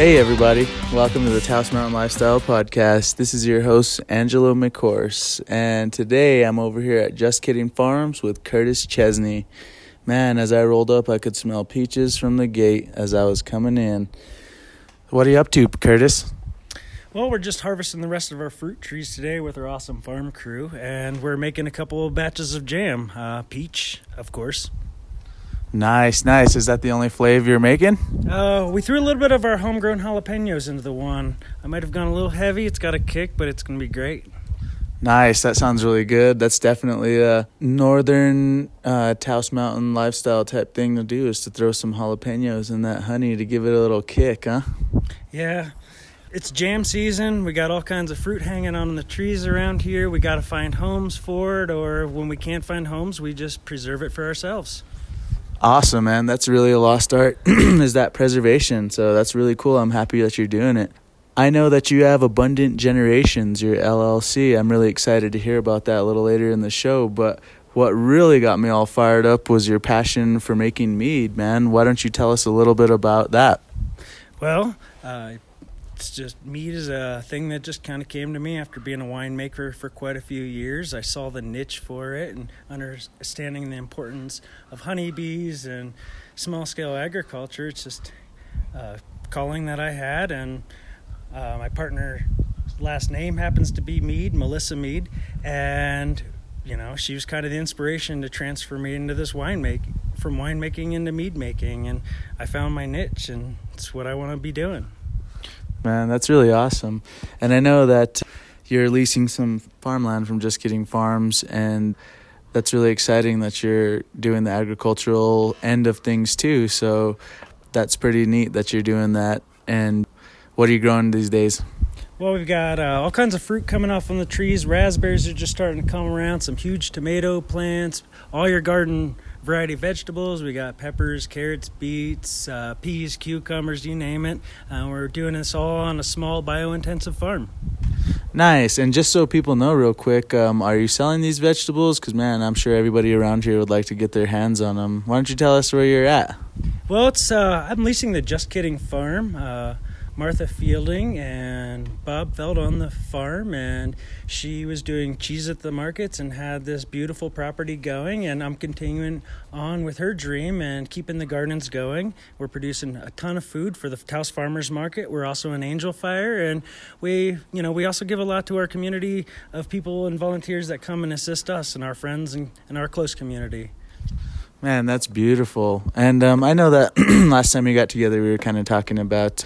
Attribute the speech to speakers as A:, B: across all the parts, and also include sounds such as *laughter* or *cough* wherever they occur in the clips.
A: Hey, everybody. Welcome to the Taos Mountain Lifestyle Podcast. This is your host, Angelo McCourse. And today I'm over here at Just Kidding Farms with Curtis Chesney. Man, as I rolled up, I could smell peaches from the gate as I was coming in. What are you up to, Curtis?
B: Well, we're just harvesting the rest of our fruit trees today with our awesome farm crew, and we're making a couple of batches of jam. Uh, peach, of course.
A: Nice, nice. Is that the only flavor you're making?
B: Uh, we threw a little bit of our homegrown jalapenos into the one. I might have gone a little heavy. It's got a kick, but it's going to be great.
A: Nice. That sounds really good. That's definitely a northern uh, Taos Mountain lifestyle type thing to do is to throw some jalapenos in that honey to give it a little kick, huh?
B: Yeah. It's jam season. We got all kinds of fruit hanging on the trees around here. We got to find homes for it, or when we can't find homes, we just preserve it for ourselves.
A: Awesome, man. That's really a lost art *clears throat* is that preservation. So that's really cool. I'm happy that you're doing it. I know that you have Abundant Generations, your LLC. I'm really excited to hear about that a little later in the show, but what really got me all fired up was your passion for making mead, man. Why don't you tell us a little bit about that?
B: Well, uh, it's just mead is a thing that just kind of came to me after being a winemaker for quite a few years. I saw the niche for it and understanding the importance of honeybees and small scale agriculture. It's just a calling that I had, and uh, my partner last name happens to be Mead, Melissa Mead, and you know she was kind of the inspiration to transfer me into this winemaking from winemaking into mead making, and I found my niche, and it's what I want to be doing
A: man. That's really awesome. And I know that you're leasing some farmland from Just Kidding Farms, and that's really exciting that you're doing the agricultural end of things too. So that's pretty neat that you're doing that. And what are you growing these days?
B: Well, we've got uh, all kinds of fruit coming off on the trees. Raspberries are just starting to come around. Some huge tomato plants. All your garden variety of vegetables. We got peppers, carrots, beets, uh, peas, cucumbers, you name it. Uh, we're doing this all on a small bio-intensive farm.
A: Nice. And just so people know, real quick, um, are you selling these vegetables? Because man, I'm sure everybody around here would like to get their hands on them. Why don't you tell us where you're at?
B: Well, it's uh, I'm leasing the Just Kidding farm. Martha Fielding and Bob Feld on the farm, and she was doing cheese at the markets and had this beautiful property going. And I'm continuing on with her dream and keeping the gardens going. We're producing a ton of food for the Taos Farmers Market. We're also an Angel Fire, and we, you know, we also give a lot to our community of people and volunteers that come and assist us and our friends and, and our close community.
A: Man, that's beautiful. And um, I know that *clears throat* last time we got together, we were kind of talking about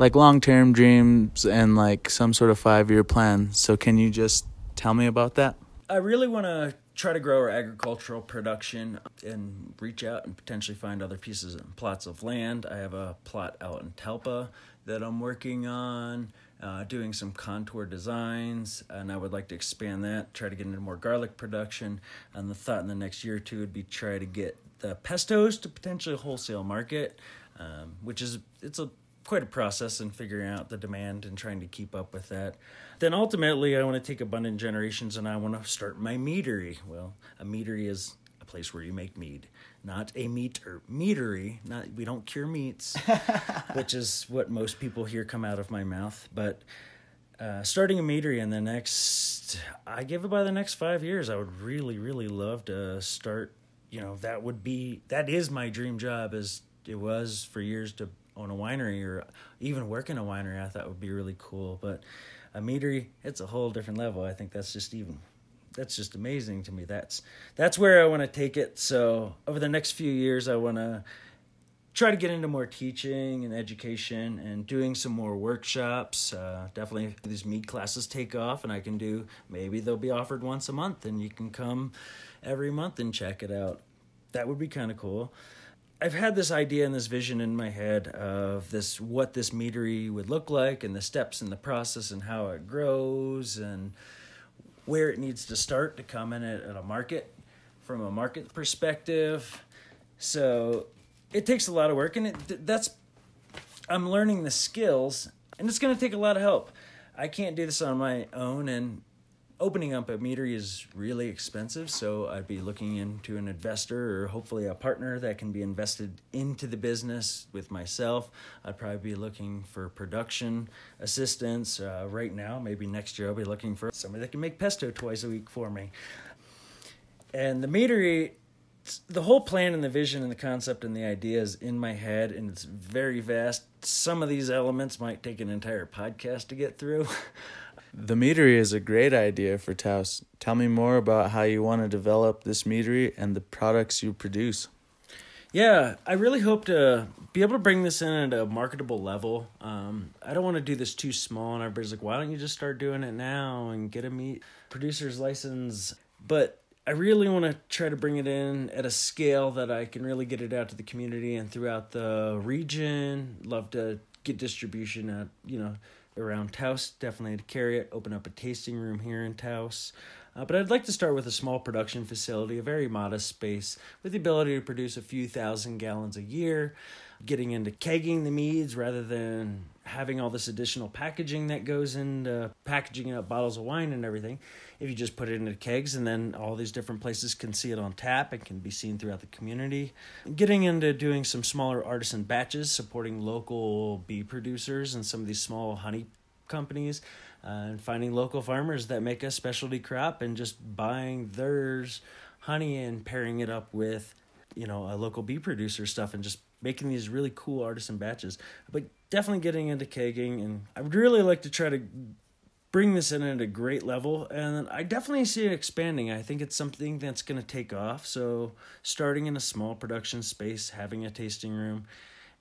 A: like long term dreams and like some sort of five year plan. So can you just tell me about that?
B: I really want to try to grow our agricultural production and reach out and potentially find other pieces and plots of land. I have a plot out in Talpa that I'm working on, uh, doing some contour designs, and I would like to expand that, try to get into more garlic production. And the thought in the next year or two would be try to get the pestos to potentially wholesale market, um, which is it's a quite a process in figuring out the demand and trying to keep up with that. Then ultimately, I want to take Abundant Generations and I want to start my meadery. Well, a meadery is a place where you make mead, not a meat or meadery. Not we don't cure meats, *laughs* which is what most people hear come out of my mouth. But uh, starting a meadery in the next, I give it by the next five years. I would really, really love to start. You know, that would be that is my dream job. As it was for years to own a winery or even work in a winery, I thought would be really cool. But a meadery, it's a whole different level. I think that's just even that's just amazing to me. That's that's where I want to take it. So over the next few years, I want to try to get into more teaching and education and doing some more workshops. Uh, definitely, these mead classes take off, and I can do maybe they'll be offered once a month, and you can come every month and check it out. That would be kind of cool. I've had this idea and this vision in my head of this what this meadery would look like and the steps in the process and how it grows and where it needs to start to come in at, at a market from a market perspective. So it takes a lot of work and it, that's I'm learning the skills and it's going to take a lot of help. I can't do this on my own and opening up a meadery is really expensive, so I'd be looking into an investor or hopefully a partner that can be invested into the business with myself. I'd probably be looking for production assistance uh, right now. Maybe next year I'll be looking for somebody that can make pesto twice a week for me. And the meadery, the whole plan and the vision and the concept and the idea is in my head, and it's very vast. Some of these elements might take an entire podcast to get through. *laughs*
A: The meadery is a great idea for Taos. Tell me more about how you want to develop this meadery and the products you produce.
B: Yeah, I really hope to be able to bring this in at a marketable level. Um, I don't want to do this too small, and everybody's like, "Why don't you just start doing it now and get a mead producer's license?" But I really want to try to bring it in at a scale that I can really get it out to the community and throughout the region. Love to get distribution at you know around Taos, definitely to carry it, open up a tasting room here in Taos. Uh, but I'd like to start with a small production facility, a very modest space, with the ability to produce a few thousand gallons a year, getting into kegging the meads rather than having all this additional packaging that goes into packaging up bottles of wine and everything. If you just put it into kegs and then all these different places can see it on tap and can be seen throughout the community. Getting into doing some smaller artisan batches, supporting local bee producers and some of these small honey companies, uh, and finding local farmers that make a specialty crop and just buying theirs honey and pairing it up with you know a local bee producer stuff and just making these really cool artisan batches but definitely getting into kegging and i would really like to try to bring this in at a great level and i definitely see it expanding. I think it's something that's going to take off so starting in a small production space having a tasting room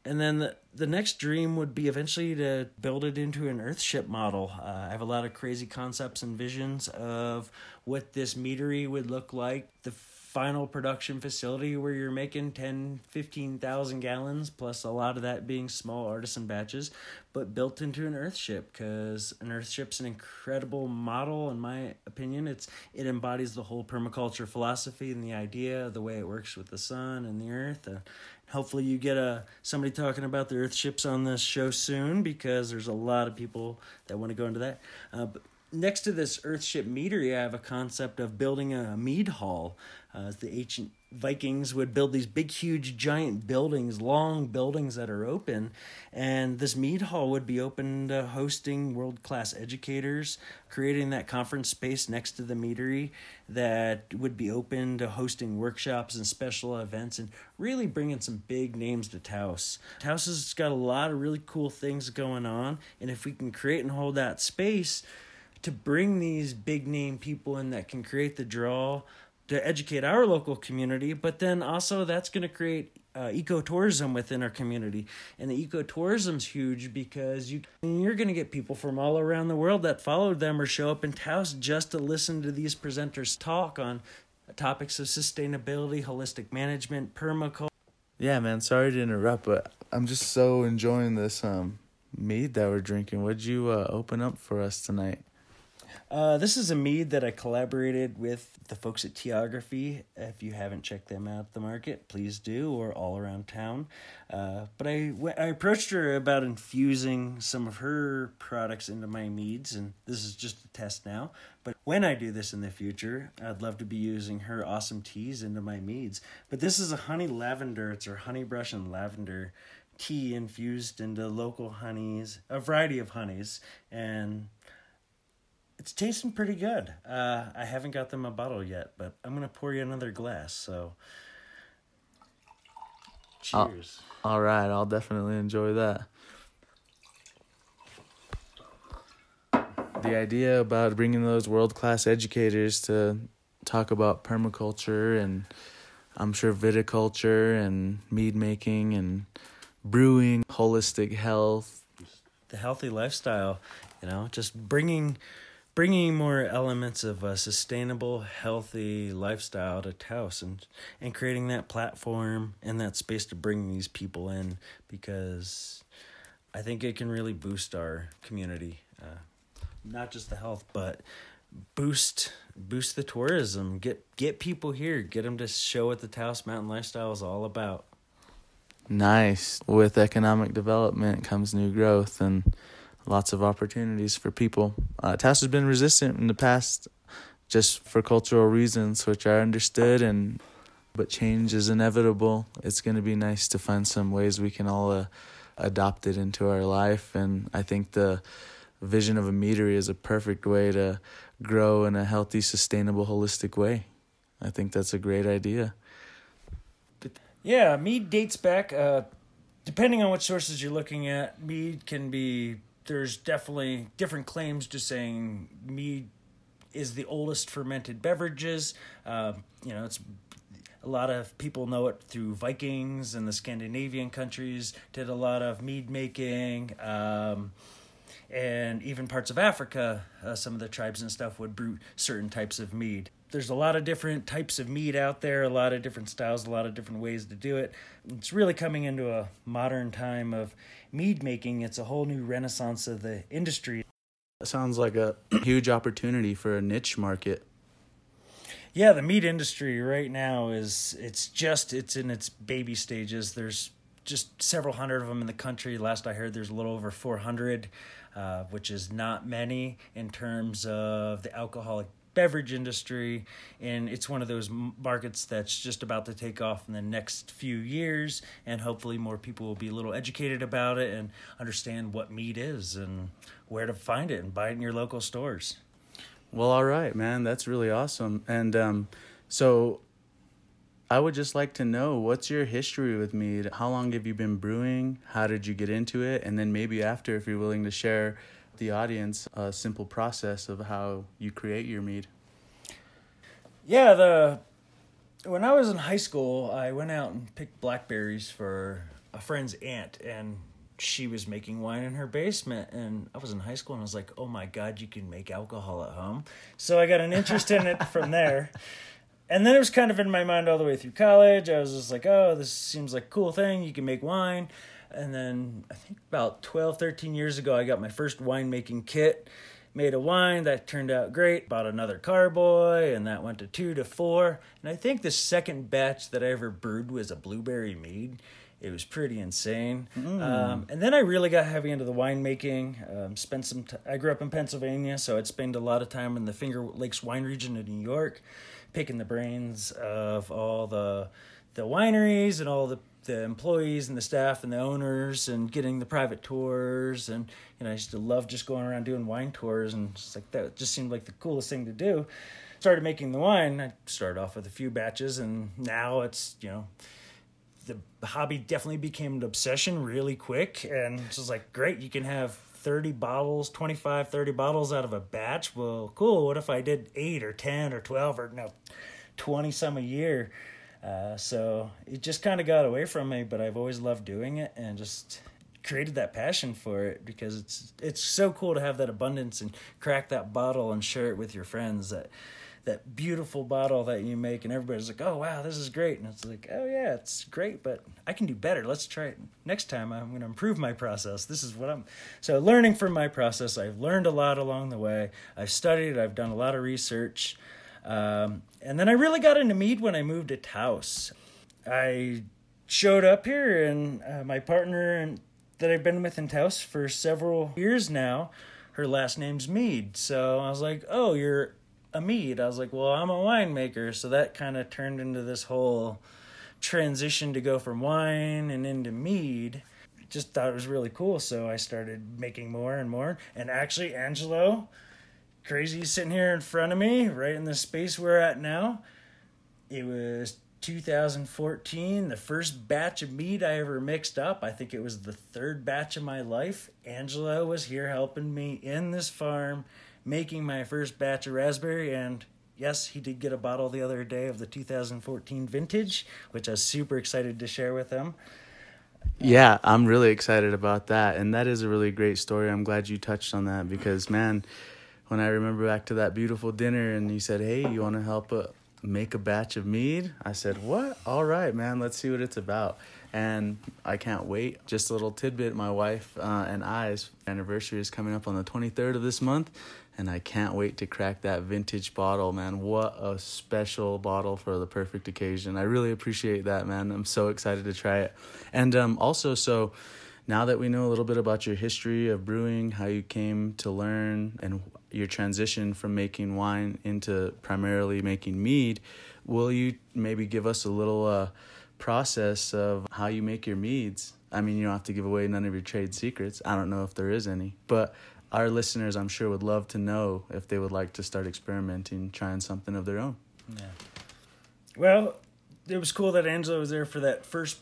B: and then the, the next dream would be eventually to build it into an earthship model. Uh, i have a lot of crazy concepts and visions of what this meadery would look like. The final production facility where you're making 10 15,000 gallons plus a lot of that being small artisan batches but built into an earthship cuz an earthship's an incredible model in my opinion. It's it embodies the whole permaculture philosophy and the idea the way it works with the sun and the earth hopefully you get a somebody talking about the earthships on this show soon because there's a lot of people that want to go into that. Uh, but next to this earthship meadery i have a concept of building a mead hall uh, the ancient Vikings would build these big, huge, giant buildings, long buildings that are open. And this mead hall would be open to hosting world class educators, creating that conference space next to the meadery that would be open to hosting workshops and special events and really bringing some big names to Taos. Taos has got a lot of really cool things going on. And if we can create and hold that space, to bring these big name people in that can create the draw to educate our local community, but then also that's going to create uh, ecotourism within our community. And the ecotourism's huge because you you're going to get people from all around the world that follow them or show up in Taos just to listen to these presenters talk on topics of sustainability, holistic management, permaculture.
A: Yeah, man. Sorry to interrupt, but I'm just so enjoying this um mead that we're drinking. What'd you uh, open up for us tonight?
B: Uh, this is a mead that I collaborated with the folks at Teography. If you haven't checked them out at the market, please do, or all around town. Uh, but I, I approached her about infusing some of her products into my meads, and this is just a test now. But when I do this in the future, I'd love to be using her awesome teas into my meads. But this is a honey lavender, it's her honeybush and lavender tea infused into local honeys, a variety of honeys, and it's tasting pretty good. Uh, I haven't got them a bottle yet, but I'm gonna pour you another glass. So, cheers.
A: all right, I'll definitely enjoy that. The idea about bringing those world class educators to talk about permaculture and I'm sure viticulture and mead making and brewing, holistic health,
B: the healthy lifestyle, you know, just bringing bringing more elements of a sustainable, healthy lifestyle to Taos and and creating that platform and that space to bring these people in because I think it can really boost our community, uh, not just the health, but boost boost the tourism. Get get people here. Get them to show what the Taos Mountain lifestyle is all about.
A: Nice. With economic development comes new growth and lots of opportunities for people. Uh, Taos has been resistant in the past just for cultural reasons, which are understood and but change is inevitable. It's going to be nice to find some ways we can all uh, adopt it into our life and I think the vision of a meadery is a perfect way to grow in a healthy, sustainable, holistic way. I think that's a great idea.
B: Yeah, mead dates back. Uh, depending on what sources you're looking at, mead can be. There's definitely different claims to saying mead is the oldest fermented beverages. Uh, you know, it's a lot of people know it through Vikings and the Scandinavian countries did a lot of mead making. Um, and even parts of Africa, uh, some of the tribes and stuff would brew certain types of mead. There's a lot of different types of mead out there, a lot of different styles, a lot of different ways to do it. It's really coming into a modern time of mead making. It's a whole new renaissance of the industry.
A: It sounds like a *clears throat* huge opportunity for a niche market.
B: Yeah, the mead industry right now is it's just it's in its baby stages. There's just several hundred of them in the country. Last I heard, there's a little over 400, uh, which is not many in terms of the alcoholic beverage industry. And it's one of those markets that's just about to take off in the next few years. And hopefully, more people will be a little educated about it and understand what mead is and where to find it and buy it in your local stores.
A: Well, all right, man. That's really awesome. And um, so I would just like to know what's your history with mead? How long have you been brewing? How did you get into it? And then maybe after, if you're willing to share the audience a simple process of how you create your mead.
B: Yeah, the when I was in high school, I went out and picked blackberries for a friend's aunt, and she was making wine in her basement. And I was in high school, and I was like, "Oh my god, you can make alcohol at home!" So I got an interest in it from there *laughs* and then it was kind of in my mind all the way through college. I was just like, oh, this seems like a cool thing. You can make wine. And then I think about 12, 13 years ago, I got my first winemaking kit. Made a wine that turned out great. Bought another carboy, and that went to two to four. And I think the second batch that I ever brewed was a blueberry mead. It was pretty insane. Mm. Um, and then I really got heavy into the winemaking. Um, spent some. T- I grew up in Pennsylvania, so I'd spend a lot of time in the Finger Lakes wine region of New York picking the brains of all the the wineries and all the the employees and the staff and the owners and getting the private tours. And you know I used to love just going around doing wine tours. And just like that just seemed like the coolest thing to do. Started making the wine. I started off with a few batches. And now it's you know the hobby definitely became an obsession really quick. And it's just like great you can have 30 bottles 25 30 bottles out of a batch. Well cool. What if i did 8 or 10 or 12 or no 20 some a year uh, so it just kind of got away from me but i've always loved doing it and just created that passion for it because it's it's so cool to have that abundance and crack that bottle and share it with your friends that that beautiful bottle that you make and everybody's like oh wow this is great. And it's like oh yeah it's great but i can do better. Let's try it next time. I'm going to improve my process. This is what i'm so learning from my process i've learned a lot along the way. I've studied i've done a lot of research um, and then i really got into mead when i moved to taos i showed up here and uh, my partner and that i've been with in taos for several years now her last name's mead so i was like oh you're a mead. I was like, well, I'm a winemaker. So that kind of turned into this whole transition to go from wine and into mead. Just thought it was really cool. So I started making more and more. And actually, Angelo, crazy sitting here in front of me, right in the space we're at now. It was 2014, the first batch of mead I ever mixed up. I think it was the third batch of my life. Angelo was here helping me in this farm making my first batch of raspberry and yes, he did get a bottle the other day of the 2014 vintage, which I was super excited to share with him.
A: Yeah, I'm really excited about that. And that is a really great story. I'm glad you touched on that because, man, when I remember back to that beautiful dinner and you said, hey, you want to help uh, make a batch of mead? I said, what? All right, man, let's see what it's about and I can't wait. Just a little tidbit: my wife uh, and I's anniversary is coming up on the 23rd of this month, and I can't wait to crack that vintage bottle, man. What a special bottle for the perfect occasion. I really appreciate that, man. I'm so excited to try it, and um, also so now that we know a little bit about your history of brewing, how you came to learn, and your transition from making wine into primarily making mead, will you maybe give us a little uh, process of how you make your meads? I mean, you don't have to give away none of your trade secrets. I don't know if there is any, but our listeners, I'm sure, would love to know if they would like to start experimenting, trying something of their own.
B: Yeah. Well, it was cool that Angelo was there for that first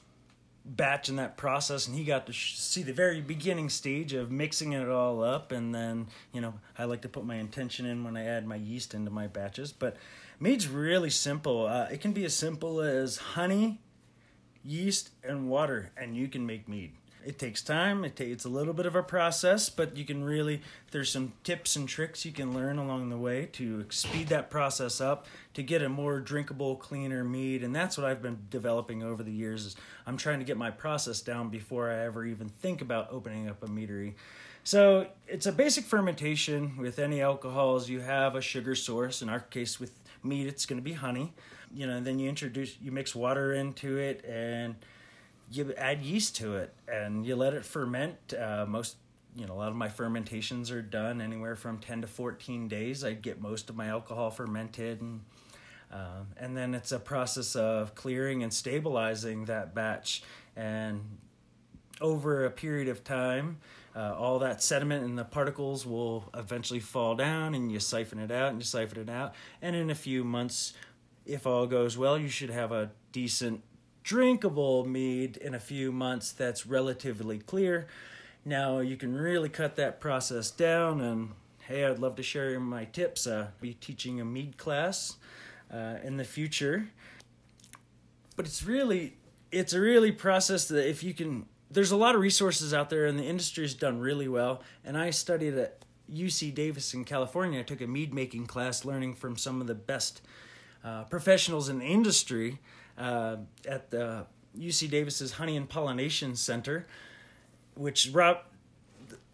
B: batch in that process and he got to sh- see the very beginning stage of mixing it all up and then you know i like to put my intention in when i add my yeast into my batches but mead's really simple. Uh, it can be as simple as honey yeast and water and you can make mead it takes time it takes a little bit of a process but you can really there's some tips and tricks you can learn along the way to speed that process up to get a more drinkable cleaner mead and that's what i've been developing over the years is i'm trying to get my process down before i ever even think about opening up a meadery. So it's a basic fermentation with any alcohols. You have a sugar source. In our case with mead it's going to be honey. You know then you introduce you mix water into it and you add yeast to it and you let it ferment. Uh, most, you know, a lot of my fermentations are done anywhere from 10 to 14 days. I get most of my alcohol fermented and uh, and then it's a process of clearing and stabilizing that batch and over a period of time uh, all that sediment and the particles will eventually fall down and you siphon it out and you siphon it out and in a few months if all goes well you should have a decent drinkable mead in a few months that's relatively clear. Now you can really cut that process down and hey, I'd love to share my tips. Uh, be teaching a mead class uh, in the future. But it's really it's a really process that if you can there's a lot of resources out there and the industry's done really well and I studied at UC Davis in California. I took a mead making class learning from some of the best uh, professionals in the industry uh, at the UC Davis's Honey and Pollination Center, which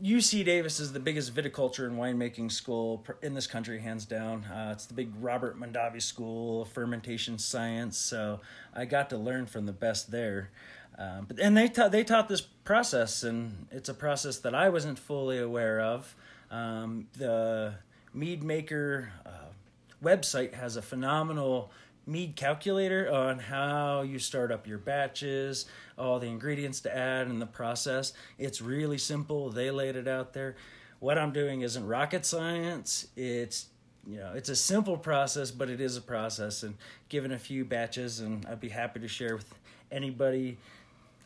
B: UC Davis is the biggest viticulture and winemaking school in this country, hands down. Uh, it's the big Robert Mondavi School of Fermentation Science. So I got to learn from the best there. Uh, but and they taught they taught this process, and it's a process that I wasn't fully aware of. Um, the Mead Maker uh, website has a phenomenal mead calculator on how you start up your batches, all the ingredients to add and the process. It's really simple. They laid it out there. What I'm doing isn't rocket science. It's you know, it's a simple process, but it is a process and given a few batches and I'd be happy to share with anybody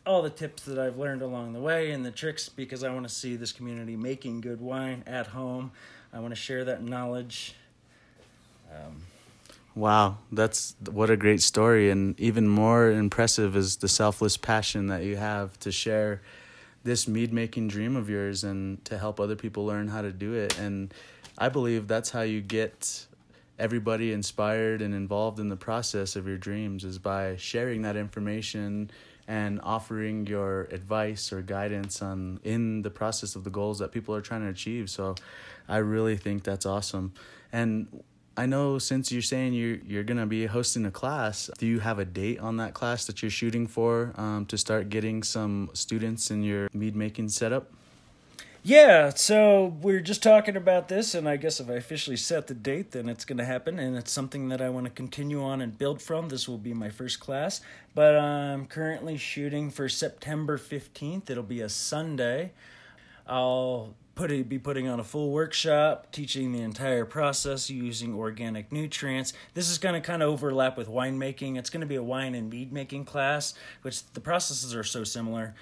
B: all the tips that I've learned along the way and the tricks because I want to see this community making good wine at home. I want to share that knowledge. Um,
A: Wow, that's what a great story. And even more impressive is the selfless passion that you have to share this mead making dream of yours and to help other people learn how to do it. And I believe that's how you get everybody inspired and involved in the process of your dreams is by sharing that information and offering your advice or guidance on in the process of the goals that people are trying to achieve. So I really think that's awesome. And I know since you're saying you're you're gonna be hosting a class, do you have a date on that class that you're shooting for um, to start getting some students in your mead making setup?
B: Yeah, so we're just talking about this, and I guess if I officially set the date, then it's going to happen, and it's something that I want to continue on and build from. This will be my first class, but I'm currently shooting for September 15th. It'll be a Sunday. I'll put be putting on a full workshop teaching the entire process using organic nutrients. This is going to kind of overlap with winemaking. It's going to be a wine and mead making class, which the processes are so similar.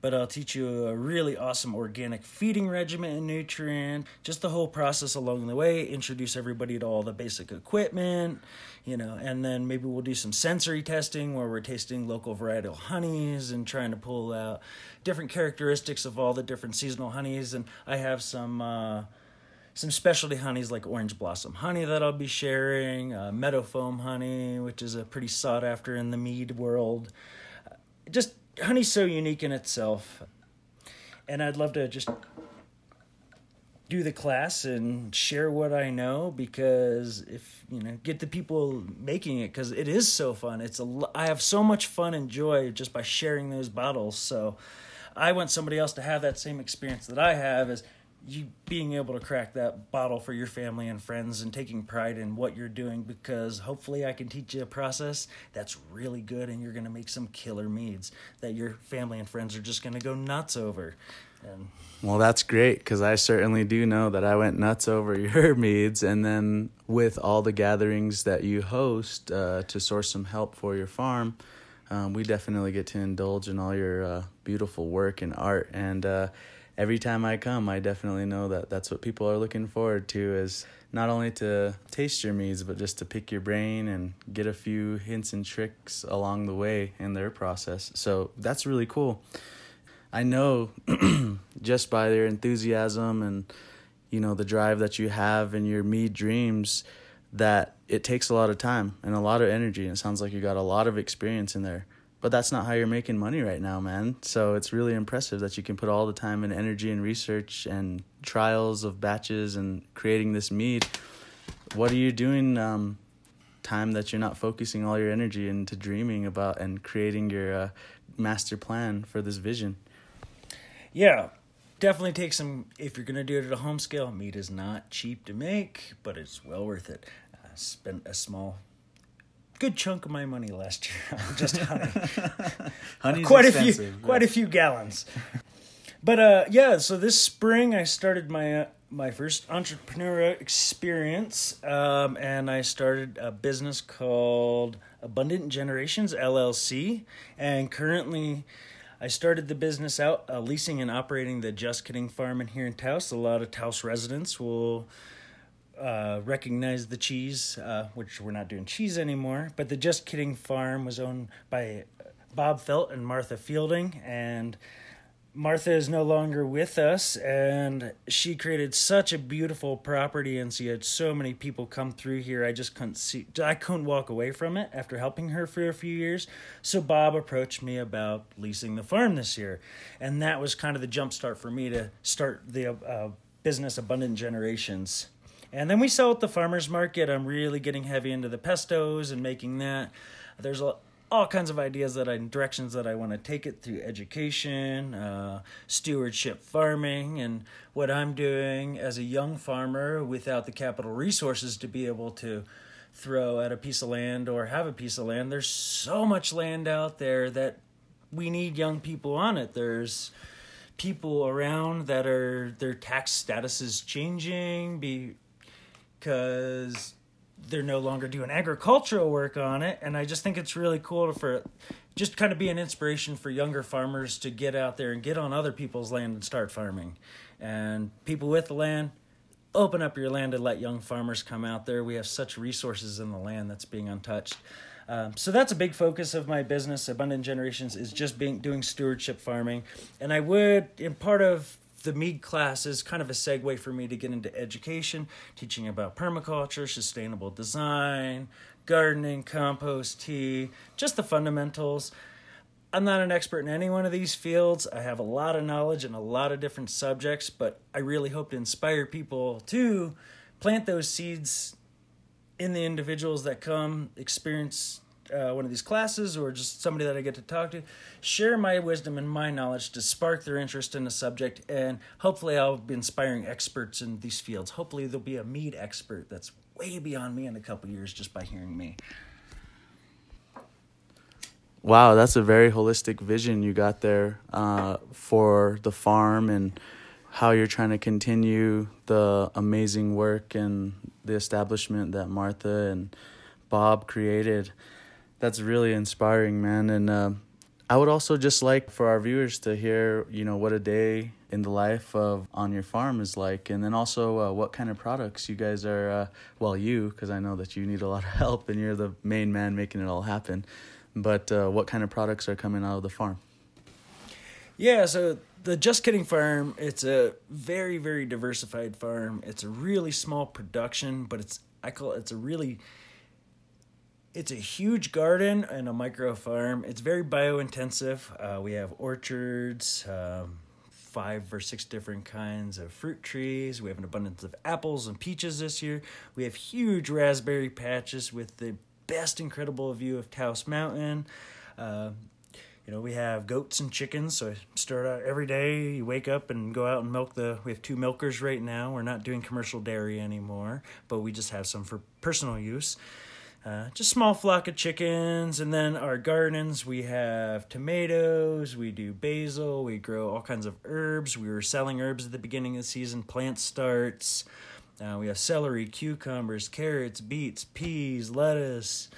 B: But I'll teach you a really awesome organic feeding regimen and nutrient, just the whole process along the way, introduce everybody to all the basic equipment, you know, and then maybe we'll do some sensory testing where we're tasting local varietal honeys and trying to pull out different characteristics of all the different seasonal honeys. And I have some. Uh, some specialty honeys like orange blossom honey that I'll be sharing, uh, meadow foam honey, which is a pretty sought after in the mead world. Just honey's so unique in itself, and I'd love to just do the class and share what I know because if you know get the people making it because it is so fun. It's a I have so much fun and joy just by sharing those bottles. So I want somebody else to have that same experience that I have as you being able to crack that bottle for your family and friends and taking pride in what you're doing because hopefully I can teach you a process that's really good and you're going to make some killer meads that your family and friends are just going to go nuts over. And
A: well, that's great because I certainly do know that I went nuts over *laughs* your meads, and then with all the gatherings that you host uh, to source some help for your farm, um, we definitely get to indulge in all your uh, beautiful work and art. And uh, every time I come, I definitely know that that's what people are looking forward to is not only to taste your meads, but just to pick your brain and get a few hints and tricks along the way in their process. So that's really cool. I know *clears throat* just by their enthusiasm and you know the drive that you have in your mead dreams that it takes a lot of time and a lot of energy and it sounds like you got a lot of experience in there but that's not how you're making money right now man so it's really impressive that you can put all the time and energy and research and trials of batches and creating this mead what are you doing um, time that you're not focusing all your energy into dreaming about and creating your uh, master plan for this vision
B: yeah, definitely take some. If you're gonna do it at a home scale, mead is not cheap to make, but it's well worth it. I spent a small, good chunk of my money last year *laughs* on just *laughs* honey. Honey's *laughs* quite expensive, a few, quite a few gallons. But uh, yeah, so this spring I started my uh, my first entrepreneurial experience, um, and I started a business called Abundant Generations LLC, and currently I started the business out uh, leasing and operating the Just Kidding Farm in here in Taos. A lot of Taos residents will uh, recognize the cheese, uh, which we're not doing cheese anymore. But the Just Kidding Farm was owned by Bob Felt and Martha Fielding, and Martha is no longer with us, and she created such a beautiful property, and she had so many people come through here. I just couldn't see, I couldn't walk away from it after helping her for a few years. So Bob approached me about leasing the farm this year, and that was kind of the jump start for me to start the uh, business Abundant Generations. And then we sell at the farmers market. I'm really getting heavy into the pestos and making that. There's a all kinds of ideas that I directions that I want to take it through education, uh, stewardship farming, and what I'm doing as a young farmer without the capital resources to be able to throw at a piece of land or have a piece of land. There's so much land out there that we need young people on it. There's people around that are their tax status is changing because they're no longer doing agricultural work on it and i just think it's really cool for just kind of be an inspiration for younger farmers to get out there and get on other people's land and start farming. And people with the land open up your land and let young farmers come out there. We have such resources in the land that's being untouched. Um, so that's a big focus of my business abundant generations is just being doing stewardship farming. And i would in part of the Mead class is kind of a segue for me to get into education, teaching about permaculture, sustainable design, gardening, compost tea, just the fundamentals. I'm not an expert in any one of these fields. I have a lot of knowledge in a lot of different subjects, but I really hope to inspire people to plant those seeds in the individuals that come experience uh, one of these classes or just somebody that I get to talk to, share my wisdom and my knowledge to spark their interest in the subject, and hopefully I'll be inspiring experts in these fields. Hopefully there'll be a mead expert that's way beyond me in a couple years just by hearing me.
A: Wow, that's a very holistic vision you got there uh, for the farm and how you're trying to continue the amazing work and the establishment that Martha and Bob created that's really inspiring, man. And uh, I would also just like for our viewers to hear, you know, what a day in the life of on your farm is like, and then also uh, what kind of products you guys are. Uh, well, you, because I know that you need a lot of *laughs* help, and you're the main man making it all happen. But uh, what kind of products are coming out of the farm?
B: Yeah, so the Just Kidding Farm, it's a very, very diversified farm. It's a really small production, but it's I call it, it's a really it's a huge garden and a micro farm. It's very bio intensive. Uh, we have orchards, um, five or six different kinds of fruit trees. We have an abundance of apples and peaches this year. We have huge raspberry patches with the best incredible view of Taos Mountain. Uh, you know, we have goats and chickens. So I start out every day. You wake up and go out and milk the. We have two milkers right now. We're not doing commercial dairy anymore, but we just have some for personal use. Uh, just small flock of chickens, and then our gardens. We have tomatoes. We do basil. We grow all kinds of herbs. We were selling herbs at the beginning of the season. Plant starts. Uh, we have celery, cucumbers, carrots, beets, peas, lettuce,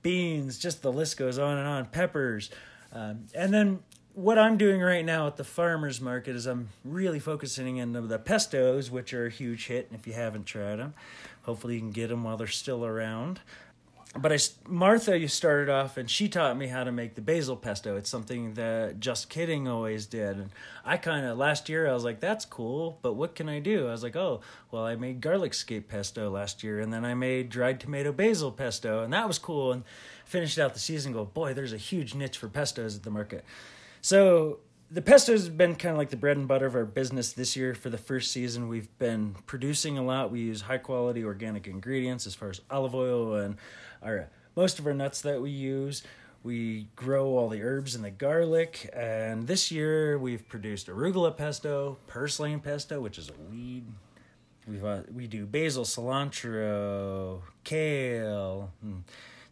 B: beans. Just the list goes on and on. Peppers. Um, and then what I'm doing right now at the farmers market is I'm really focusing on the pestos, which are a huge hit. If you haven't tried them, hopefully you can get them while they're still around. But I, Martha, you started off, and she taught me how to make the basil pesto. It's something that Just Kidding always did, and I kind of last year I was like, "That's cool," but what can I do? I was like, "Oh, well, I made garlic scape pesto last year, and then I made dried tomato basil pesto, and that was cool." And finished out the season go, boy, there's a huge niche for pestos at the market. So the pesto has been kind of like the bread and butter of our business this year for the first season. We've been producing a lot. We use high quality organic ingredients as far as olive oil and our most of our nuts that we use. We grow all the herbs and the garlic, and this year we've produced arugula pesto, purslane pesto, which is a weed. We've uh, we do basil, cilantro, kale. Hmm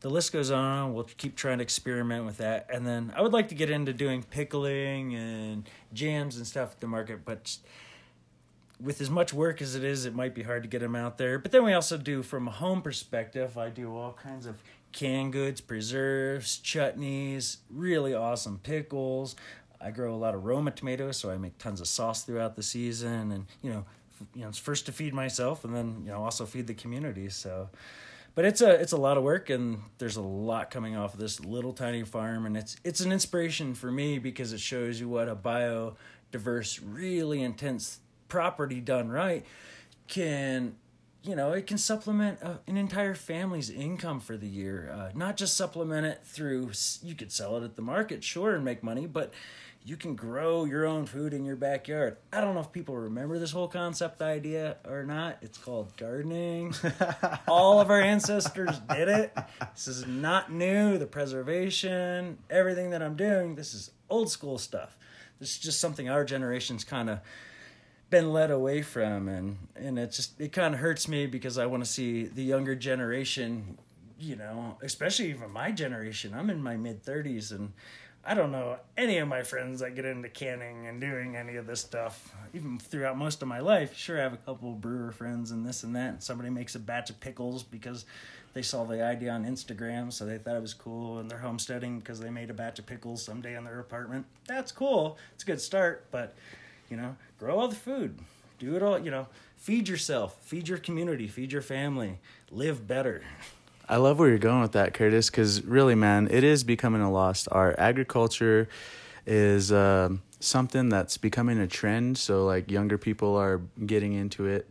B: the list goes on. We'll keep trying to experiment with that. And then I would like to get into doing pickling and jams and stuff at the market, but with as much work as it is, it might be hard to get them out there. But then we also do, from a home perspective, I do all kinds of canned goods, preserves, chutneys, really awesome pickles. I grow a lot of Roma tomatoes, so I make tons of sauce throughout the season, and you know, you know, it's first to feed myself, and then you know, also feed the community. So, but it's a it's a lot of work and there's a lot coming off of this little tiny farm and it's it's an inspiration for me because it shows you what a biodiverse really intense property done right can you know it can supplement a, an entire family's income for the year uh, not just supplement it through you could sell it at the market sure and make money but you can grow your own food in your backyard. I don't know if people remember this whole concept idea or not. It's called gardening. *laughs* All of our ancestors did it. This is not new. The preservation, everything that I'm doing, this is old school stuff. This is just something our generation's kind of been led away from and and it just it kind of hurts me because I want to see the younger generation, you know, especially even my generation. I'm in my mid 30s and I don't know any of my friends that get into canning and doing any of this stuff. Even throughout most of my life, sure I have a couple brewer friends and this and that. And somebody makes a batch of pickles because they saw the idea on Instagram, so they thought it was cool, and they're homesteading because they made a batch of pickles someday in their apartment. That's cool. It's a good start, but you know, grow all the food. Do it all, you know, feed yourself, feed your community, feed your family, live better.
A: I love where you're going with that, Curtis, because really, man, it is becoming a lost art. Agriculture is uh, something that's becoming a trend. So, like, younger people are getting into it.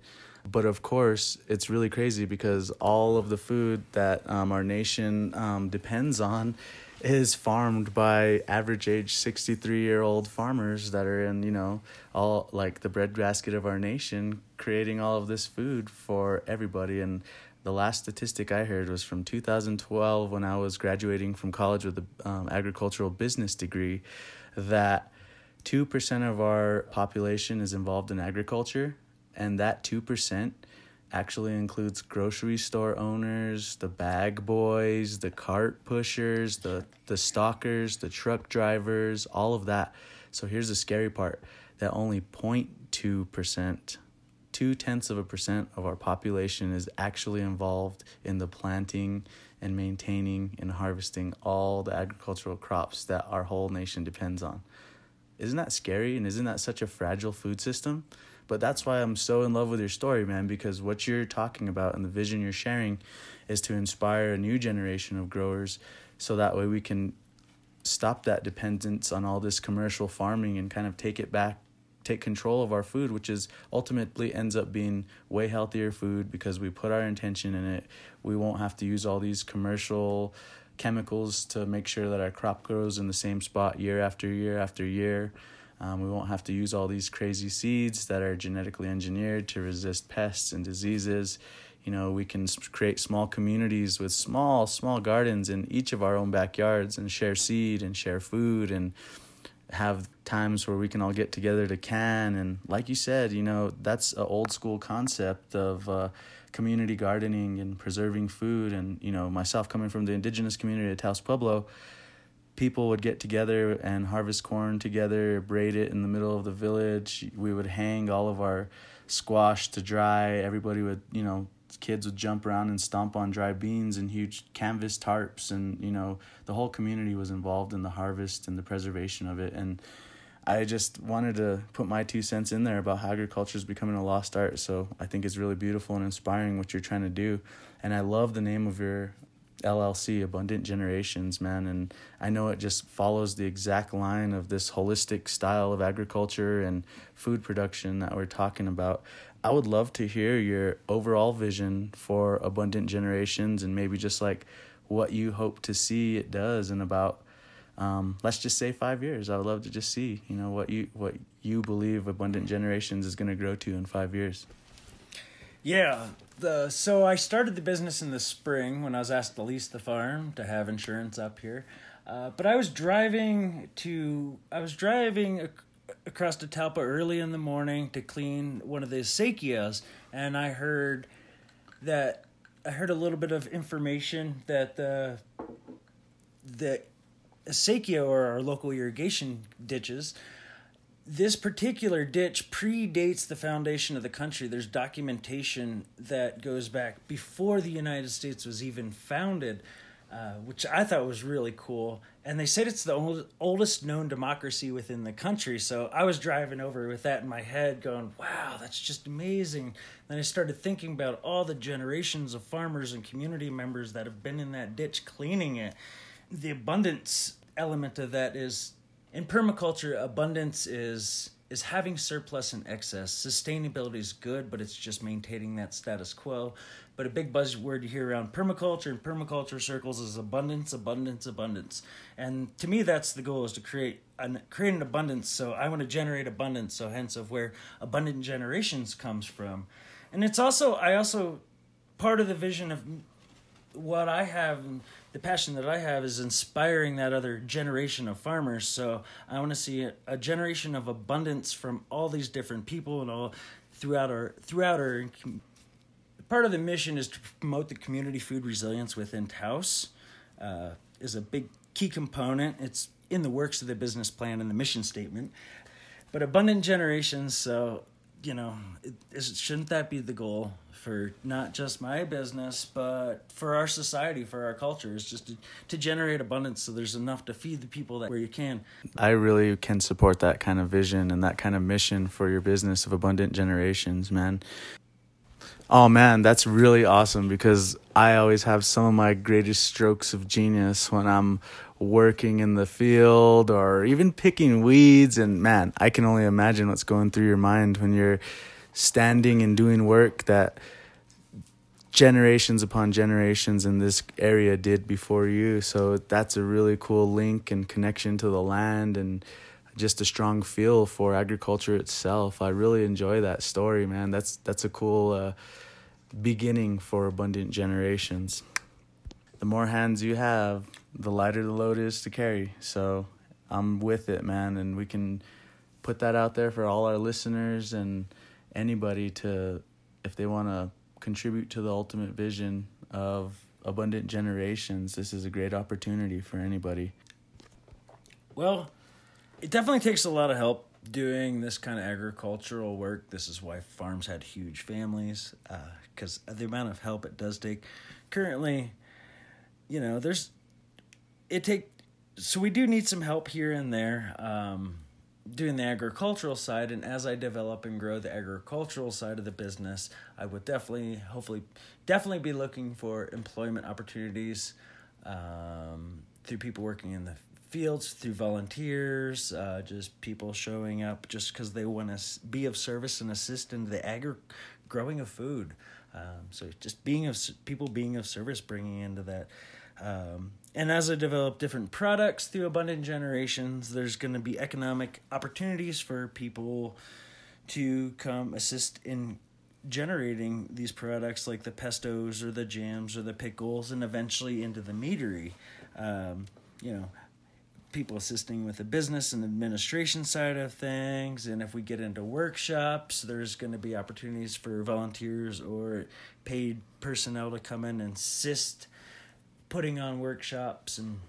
A: But of course, it's really crazy because all of the food that um, our nation um, depends on is farmed by average age 63 year old farmers that are in, you know, all like the breadbasket of our nation, creating all of this food for everybody. And the last statistic I heard was from 2012 when I was graduating from college with an um, agricultural business degree that 2% of our population is involved in agriculture, and that 2% actually includes grocery store owners, the bag boys, the cart pushers, the, the stockers, the truck drivers, all of that. So here's the scary part that only 0.2% two tenths of a percent of our population is actually involved in the planting and maintaining and harvesting all the agricultural crops that our whole nation depends on. Isn't that scary? And isn't that such a fragile food system? But that's why I'm so in love with your story, man, because what you're talking about and the vision you're sharing is to inspire a new generation of growers so that way we can stop that dependence on all this commercial farming and kind of take it back take control of our food, which is ultimately ends up being way healthier food because we put our intention in it. We won't have to use all these commercial chemicals to make sure that our crop grows in the same spot year after year after year. Um, we won't have to use all these crazy seeds that are genetically engineered to resist pests and diseases. you know we can create small communities with small small gardens in each of our own backyards and share seed and share food and have times where we can all get together to can and like you said you know that's an old school concept of uh, community gardening and preserving food and you know myself coming from the indigenous community of Taos Pueblo people would get together and harvest corn together braid it in the middle of the village we would hang all of our squash to dry everybody would you know kids would jump around and stomp on dry beans and huge canvas tarps and you know the whole community was involved in the harvest and the preservation of it and I just wanted to put my two cents in there about how agriculture is becoming a lost art. So I think it's really beautiful and inspiring what you're trying to do. And I love the name of your LLC, Abundant Generations, man. And I know it just follows the exact line of this holistic style of agriculture and food production that we're talking about. I would love to hear your overall vision for Abundant Generations and maybe just like what you hope to see it does in about um, let's just say five years. I would love to just see, you know, what you what you believe Abundant Generations is going to grow to in five years.
B: Yeah, the so I started the business in the spring when I was asked to lease the farm to have insurance up here. Uh, but I was driving to I was driving across to Talpa early in the morning to clean one of the acequias, and I heard that I heard a little bit of information that the the acequia or our local irrigation ditches. This particular ditch predates the foundation of the country. There's documentation that goes back before the United States was even founded uh, which I thought was really cool. And they said it's the old, oldest known democracy within the country. So I was driving over with that in my head, going, wow, that's just amazing. Then I started thinking about all the generations of farmers and community members that have been in that ditch cleaning it. The abundance element of that is in permaculture, abundance is is having surplus and excess. Sustainability is good, but it's just maintaining that status quo. But a big buzzword you hear around permaculture and permaculture circles is abundance, abundance, abundance. And to me, that's the goal: is to create an create an abundance. So I want to generate abundance. So hence of where abundant generations comes from, and it's also I also part of the vision of what I have the passion that I have is inspiring that other generation of farmers. So I want to see a, a generation of abundance from all these different people and all throughout our throughout our. Part of the mission is to promote the community food resilience within Taos. Uh, is a big key component. It's in the works of the business plan and the mission statement. But abundant generations, so you know, it, shouldn't that be the goal for not just my business, but for our society, for our culture, is just to, to generate abundance so there's enough to feed the people that where you can.
A: I really can support that kind of vision and that kind of mission for your business of abundant generations, man. Oh man, that's really awesome because I always have some of my greatest strokes of genius when I'm working in the field or even picking weeds and man, I can only imagine what's going through your mind when you're standing and doing work that generations upon generations in this area did before you. So that's a really cool link and connection to the land and just a strong feel for agriculture itself. I really enjoy that story, man. That's that's a cool uh, beginning for abundant generations. The more hands you have, the lighter the load is to carry. So I'm with it, man, and we can put that out there for all our listeners and anybody to if they want to contribute to the ultimate vision of abundant generations this is a great opportunity for anybody.
B: Well it definitely takes a lot of help doing this kind of agricultural work. This is why farms had huge families because uh, the amount of help it does take. Currently you know there's it take so we do need some help here and there um, doing the agricultural side. And as i develop and grow the agricultural side of the business i would definitely hopefully definitely be looking for employment opportunities um, through people working in the fields through volunteers uh, just people showing up just because they want to be of service and assist in the agri growing of food. Um, so just being of people being of service bringing into that um, and as I develop different products through Abundant Generations, there's going to be economic opportunities for people to come assist in generating these products like the pestos or the jams or the pickles and eventually into the meadery. Um, you know, people assisting with the business and administration side of things. And if we get into workshops, there's going to be opportunities for volunteers or paid personnel to come in and assist putting on workshops and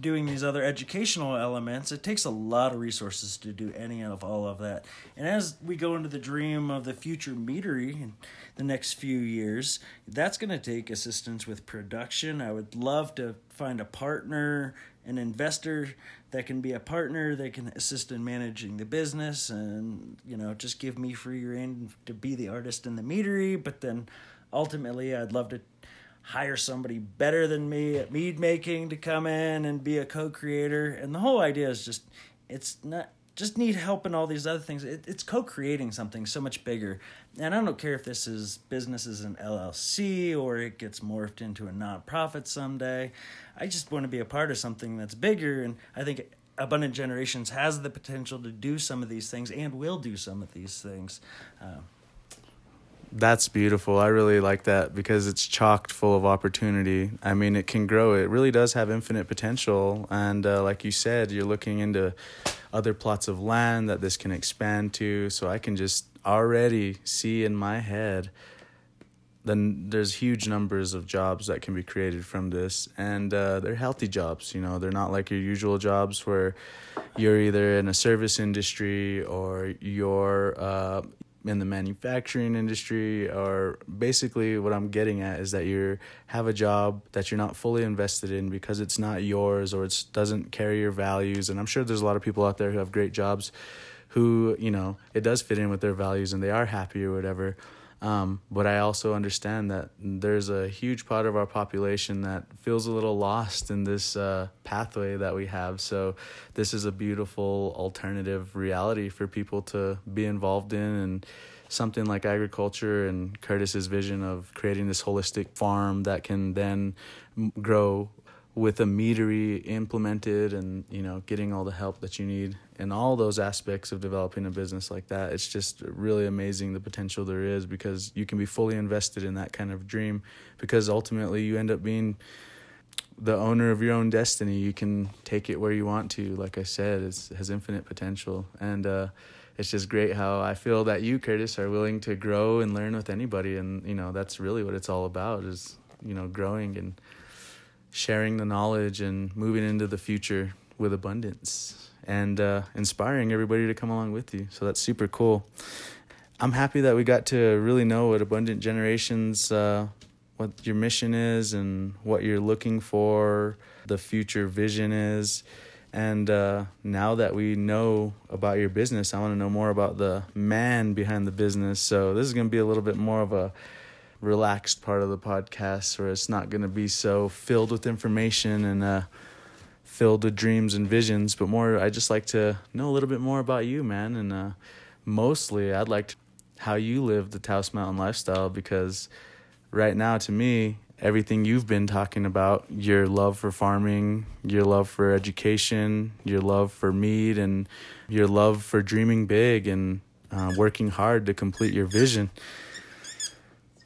B: doing these other educational elements, it takes a lot of resources to do any of all of that. And as we go into the dream of the future meadery in the next few years, that's going to take assistance with production. I would love to find a partner, an investor that can be a partner that can assist in managing the business and, you know, just give me free reign to be the artist in the meadery. But then ultimately, I'd love to hire somebody better than me at mead making to come in and be a co-creator. And the whole idea is just it's not just need help in all these other things. It, it's co-creating something so much bigger. And i don't care if this is business as an llc or it gets morphed into a nonprofit someday. I just want to be a part of something that's bigger. And i think abundant generations has the potential to do some of these things and will do some of these things. Um,
A: that's beautiful. I really like that because it's chocked full of opportunity. I mean, it can grow. It really does have infinite potential. And uh, like you said, you're looking into other plots of land that this can expand to. So I can just already see in my head then there's huge numbers of jobs that can be created from this and uh, they're healthy jobs you know they're not like your usual jobs where you're either in a service industry or you're uh, in the manufacturing industry or basically what I'm getting at is that you have a job that you're not fully invested in because it's not yours or it doesn't carry your values. And I'm sure there's a lot of people out there who have great jobs who you know it does fit in with their values and they are happy or whatever um, but I also understand that there's a huge part of our population that feels a little lost in this uh, pathway that we have. So, this is a beautiful alternative reality for people to be involved in. And something like agriculture and Curtis's vision of creating this holistic farm that can then grow with a meadery implemented and you know getting all the help that you need in all those aspects of developing a business like that it's just really amazing the potential there is because you can be fully invested in that kind of dream because ultimately you end up being the owner of your own destiny. You can take it where you want to. Like i said it has infinite potential and uh, it's just great how i feel that you curtis are willing to grow and learn with anybody. And you know that's really what it's all about is you know growing and sharing the knowledge and moving into the future with abundance and uh, inspiring everybody to come along with you. So that's super cool. I'm happy that we got to really know what Abundant Generations, uh, what your mission is and what you're looking for, the future vision is. And uh, now that we know about your business, I want to know more about the man behind the business. So this is going to be a little bit more of a relaxed part of the podcast where it's not going to be so filled with information and uh, filled with dreams and visions, but more, I just like to know a little bit more about you, man. And uh, mostly, I'd like to, how you live the Taos Mountain lifestyle because right now, to me, everything you've been talking about your love for farming, your love for education, your love for mead, and your love for dreaming big and uh, working hard to complete your vision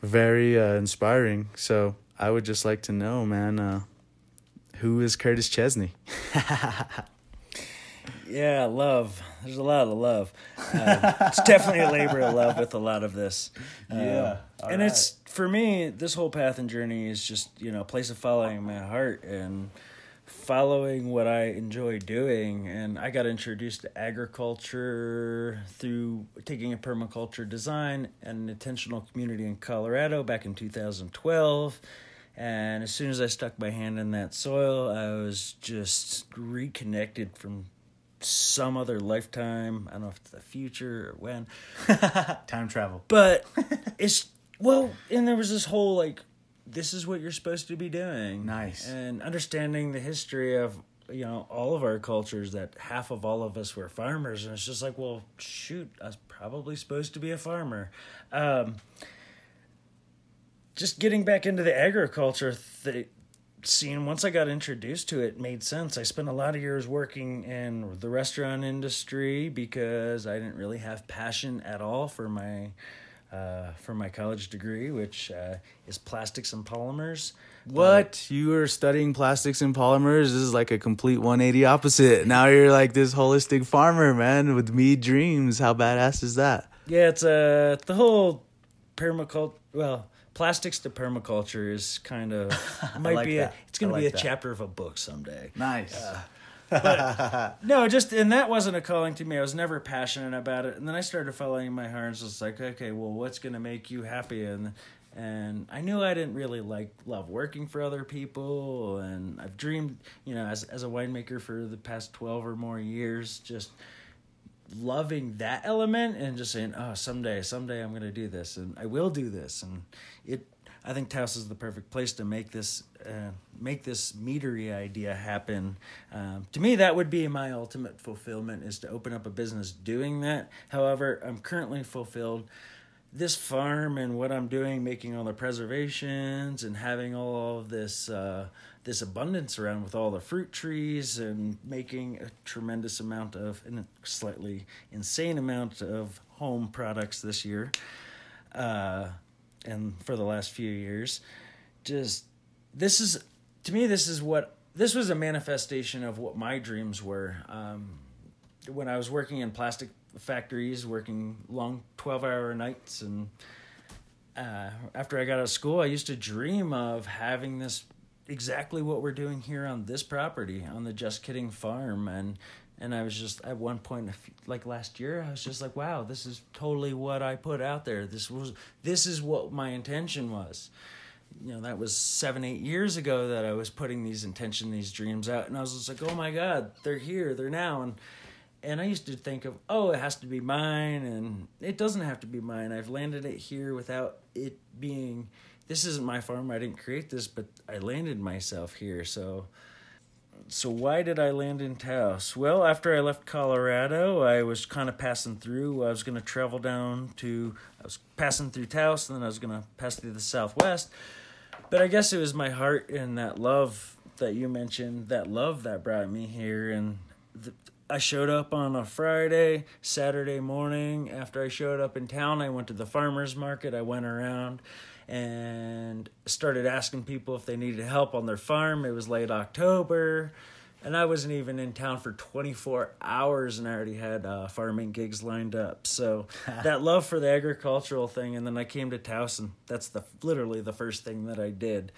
A: very uh, inspiring. So I would just like to know, man, uh, who is Curtis Chesney? *laughs*
B: yeah, love. There's a lot of love. Uh, it's definitely a labor of love with a lot of this.
A: Uh, yeah,
B: and right. it's for me. This whole path and journey is just you know a place of following my heart and following what I enjoy doing. And I got introduced to agriculture through taking a permaculture design and an intentional community in Colorado back in 2012. And as soon as I stuck my hand in that soil, I was just reconnected from some other lifetime. I don't know if it's the future or when. *laughs*
A: Time travel.
B: But it's, well, and there was this whole like this is what you're supposed to be doing.
A: Nice.
B: And understanding the history of you know all of our cultures that half of all of us were farmers and it's just like well shoot i was probably supposed to be a farmer um, just getting back into the agriculture th- scene once i got introduced to it made sense i spent a lot of years working in the restaurant industry because i didn't really have passion at all for my uh, for my college degree, which uh, is plastics and polymers.
A: What? you were studying plastics and polymers? This is like a complete 180 opposite. Now you're like this holistic farmer, man, with me dreams. How badass is that?
B: Yeah, it's uh, the whole permaculture. Well, plastics to permaculture is kind of *laughs* might
A: like
B: be a, it's going to be
A: like
B: a
A: that.
B: chapter of a book someday.
A: Nice.
B: But *laughs* no, just and that wasn't a calling to me. I was never passionate about it, and then I started following my heart. And it was like, okay, well, what's going to make you happy? And and I knew I didn't really like love working for other people, and I've dreamed, you know, as as a winemaker for the past twelve or more years, just loving that element and just saying, oh, someday, someday I'm going to do this, and I will do this, and it. I think Taos is the perfect place to make this uh, make this meadery idea happen. Um, to me, that would be my ultimate fulfillment is to open up a business doing that. However, I'm currently fulfilled. This farm and what I'm doing, making all the preservations and having all of this uh, this abundance around with all the fruit trees and making a tremendous amount of and a slightly insane amount of home products this year. Uh, and for the last few years just this is to me this is what this was a manifestation of what my dreams were. Um, when i was working in plastic factories working long 12 hour nights and uh, after i got out of school i used to dream of having this exactly what we're doing here on this property on the just kidding farm and and I was just at one point, like last year, I was just like, "Wow, this is totally what I put out there. This was, this is what my intention was." You know, that was seven, eight years ago that I was putting these intention, these dreams out, and I was just like, "Oh my God, they're here, they're now." And and I used to think of, "Oh, it has to be mine," and it doesn't have to be mine. I've landed it here without it being. This isn't my farm. I didn't create this, but I landed myself here, so so why did I land in Taos? Well, after I left Colorado, I was kind of passing through. I was going to travel down to, I was passing through Taos, and then I was going to pass through the Southwest. But I guess it was my heart and that love that you mentioned, that love that brought me here. And the, I showed up on a Friday, Saturday morning. After I showed up in town, I went to the farmer's market. I went around and started asking people if they needed help on their farm. It was late October, and I wasn't even in town for 24 hours, and I already had uh, farming gigs lined up. So *laughs* that love for the agricultural thing, and then I came to Taos. that's the literally the first thing that I did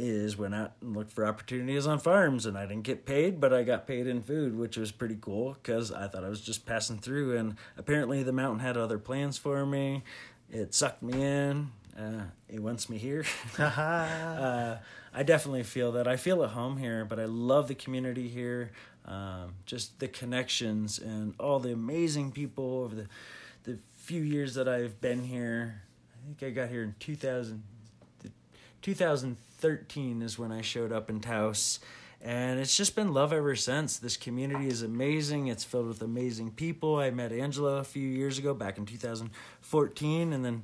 B: is went out and looked for opportunities on farms and I didn't get paid but I got paid in food which was pretty cool cuz I thought I was just passing through and apparently the mountain had other plans for me it sucked me in uh, it wants me here. *laughs* Uh, I definitely feel that. I feel at home here but I love the community here. Um, just the connections and all the amazing people over the the few years that I've been here. I think I got here in 2000 2013 is when I showed up in Taos. And it's just been love ever since. This community is amazing. It's filled with amazing people. I met Angelo a few years ago, back in 2014, and then,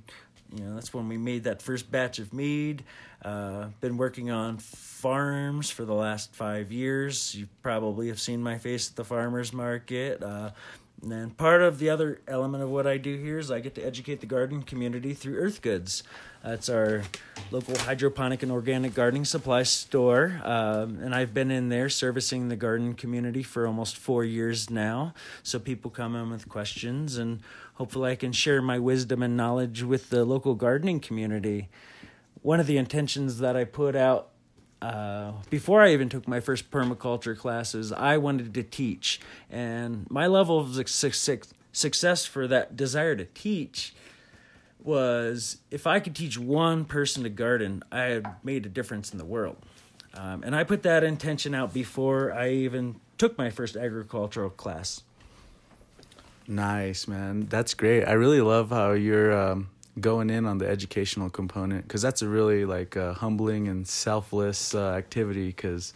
B: you know, that's when we made that first batch of mead. Uh, been working on farms for the last five years. You probably have seen my face at the farmers market. Uh, and part of the other element of what I do here is I get to educate the garden community through Earth Goods. That's our local hydroponic and organic gardening supply store. Um, and I've been in there servicing the garden community for almost four years now. So people come in with questions, and hopefully I can share my wisdom and knowledge with the local gardening community. One of the intentions that I put out uh, before I even took my first permaculture classes, I wanted to teach. And my level of suc- suc- success for that desire to teach was if I could teach one person to garden, I had made a difference in the world. Um, and I put that intention out before I even took my first agricultural class.
A: Nice, man. That's great. I really love how you're um, going in on the educational component because that's a really like uh, humbling and selfless uh, activity because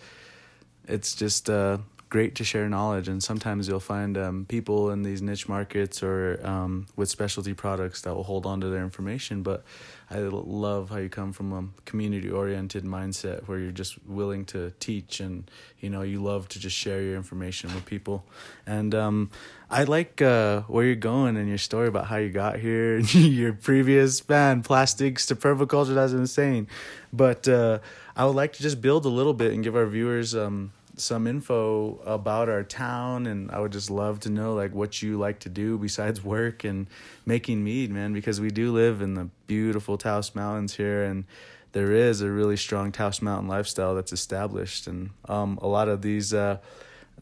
A: it's just uh, great to share knowledge. And sometimes you'll find um, people in these niche markets or um, with specialty products that will hold on to their information. But I love how you come from a community oriented mindset where you're just willing to teach and you know you love to just share your information with people. And um, I like uh, where you're going and your story about how you got here, *laughs* your previous band, plastics to permaculture. That's insane. But uh, I would like to just build a little bit and give our viewers um, some info about our town and I would just love to know like what you like to do besides *laughs* work and making mead, man, because we do live in the beautiful Taos Mountains here and there is a really strong Taos Mountain lifestyle that's established and um, a lot of these uh,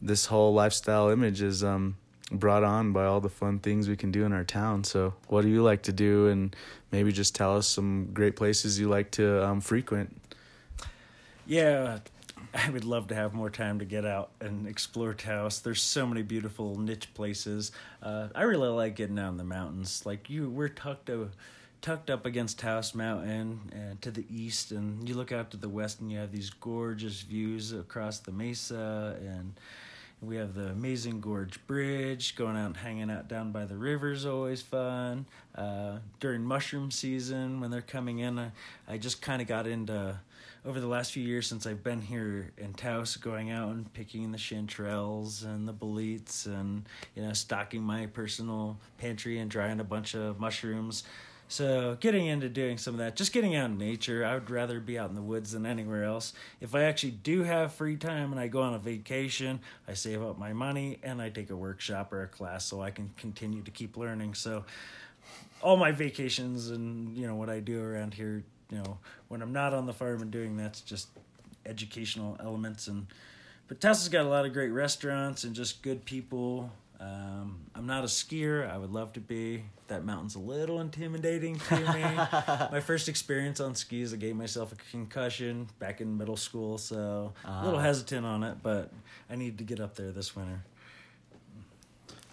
A: this whole lifestyle image is um, brought on by all the fun things we can do in our town. So, what do you like to do and maybe just tell us some great places you like to um, frequent?
B: Yeah, *laughs* I would love to have more time to get out and explore Taos. There's so many beautiful niche places. Uh, I really like getting out in the mountains. Like you, we're tucked up, tucked up against Taos Mountain and to the east, and you look out to the west, and you have these gorgeous views across the mesa, and we have the amazing Gorge Bridge. Going out and hanging out down by the river is always fun. Uh, during mushroom season, when they're coming in, I, I just kind of got into over the last few years since I've been here in Taos, going out and picking the chanterelles and the boletes and you know stocking my personal pantry and drying a bunch of mushrooms. So getting into doing some of that, just getting out in nature. I would rather be out in the woods than anywhere else. If I actually do have free time and I go on a vacation, I save up my money and I take a workshop or a class so I can continue to keep learning. So all my vacations and you know what I do around here you know when I'm not on the farm and doing that's just educational elements and but Tessa's got a lot of great restaurants and just good people. Um, I'm not a skier. I would love to be. That mountain's a little intimidating to me. *laughs* My first experience on skis, I gave myself a concussion back in middle school, so uh-huh. a little ah. hesitant on it. But I need to get up there this winter.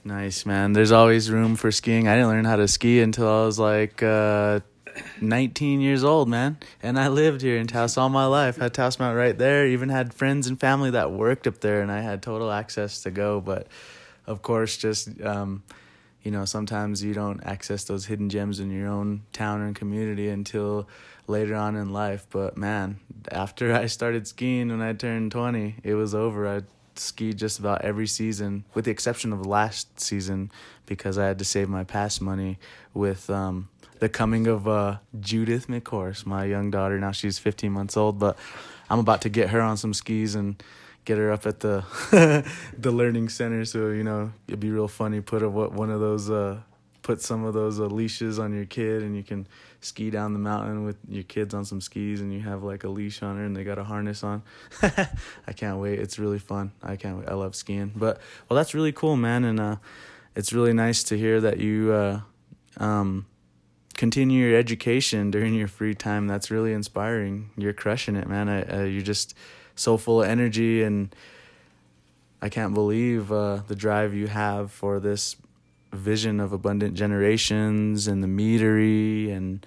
A: Nice man. There's always room for skiing. I didn't learn how to ski until I was like uh, 19 years old, man. And I lived here in Taos all my life. Had Taos Mountain right there. Even had friends and family that worked up there, and I had total access to go. But of course, just um, you know, sometimes you don't access those hidden gems in your own town and community until later on in life. But man, after I started skiing when I turned 20, it was over. I skied just about every season, with the exception of last season, because I had to save my pass money with um, the coming of uh, Judith McCourse, my young daughter. Now she's 15 months old, but I'm about to get her on some skis and get her up at the *laughs* the learning center. So you know, it'd be real funny. Put a what one of those, uh, put some of those uh, leashes on your kid, and you can ski down the mountain with your kids on some skis, and you have like a leash on her, and they got a harness on. *laughs* I can't wait. It's really fun. I can't. Wait. I love skiing. But well, that's really cool, man, and uh, it's really nice to hear that you. Uh, um, continue your education during your free time. That's really inspiring. You're crushing it, man. uh, you're just so full of energy, and I can't believe uh, the drive you have for this vision of abundant generations and the meadery and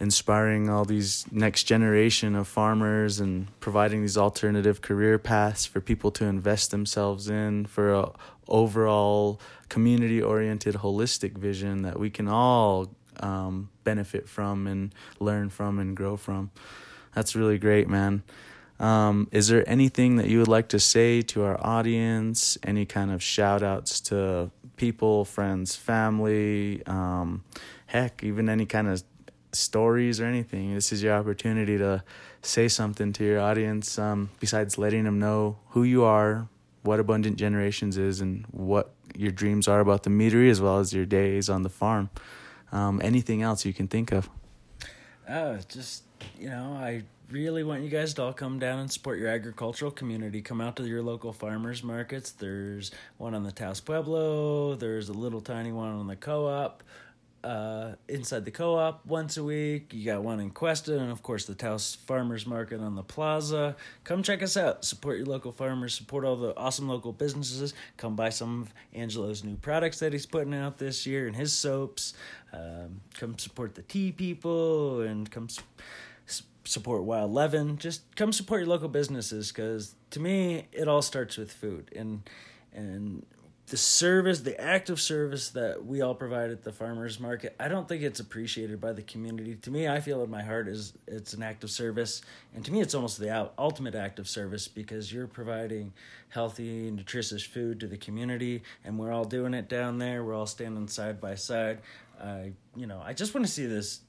A: inspiring all these next generation of farmers and providing these alternative career paths for people to invest themselves in for a overall community oriented holistic vision that we can all um, benefit from and learn from and grow from. That's really great, man. Um, is there anything that you would like to say to our audience? Any kind of shout outs to people, friends, family? Um, heck, even any kind of stories or anything. This is your opportunity to say something to your audience um, besides letting them know who you are, what Abundant Generations is, and what your dreams are about the meadery as well as your days on the farm um, anything else you can think of?
B: Oh, just you know, I really want you guys to all come down and support your agricultural community. Come out to your local farmers markets. There's one on the Taos Pueblo. There's a little tiny one on the co-op uh, inside the co-op once a week. You got one in Questa, and of course the Taos Farmers Market on the Plaza. Come check us out. Support your local farmers. Support all the awesome local businesses. Come buy some of Angelo's new products that he's putting out this year and his soaps. Um, come support the tea people and come support Wild Levin. Just come support your local businesses because to me, it all starts with food and and the service, the active service that we all provide at the farmers market, I don't think it's appreciated by the community. To me, I feel in my heart is it's an act of service, and to me, it's almost the ultimate act of service because you're providing healthy, nutritious food to the community, and we're all doing it down there. We're all standing side by side. I, you know, I just want to see this.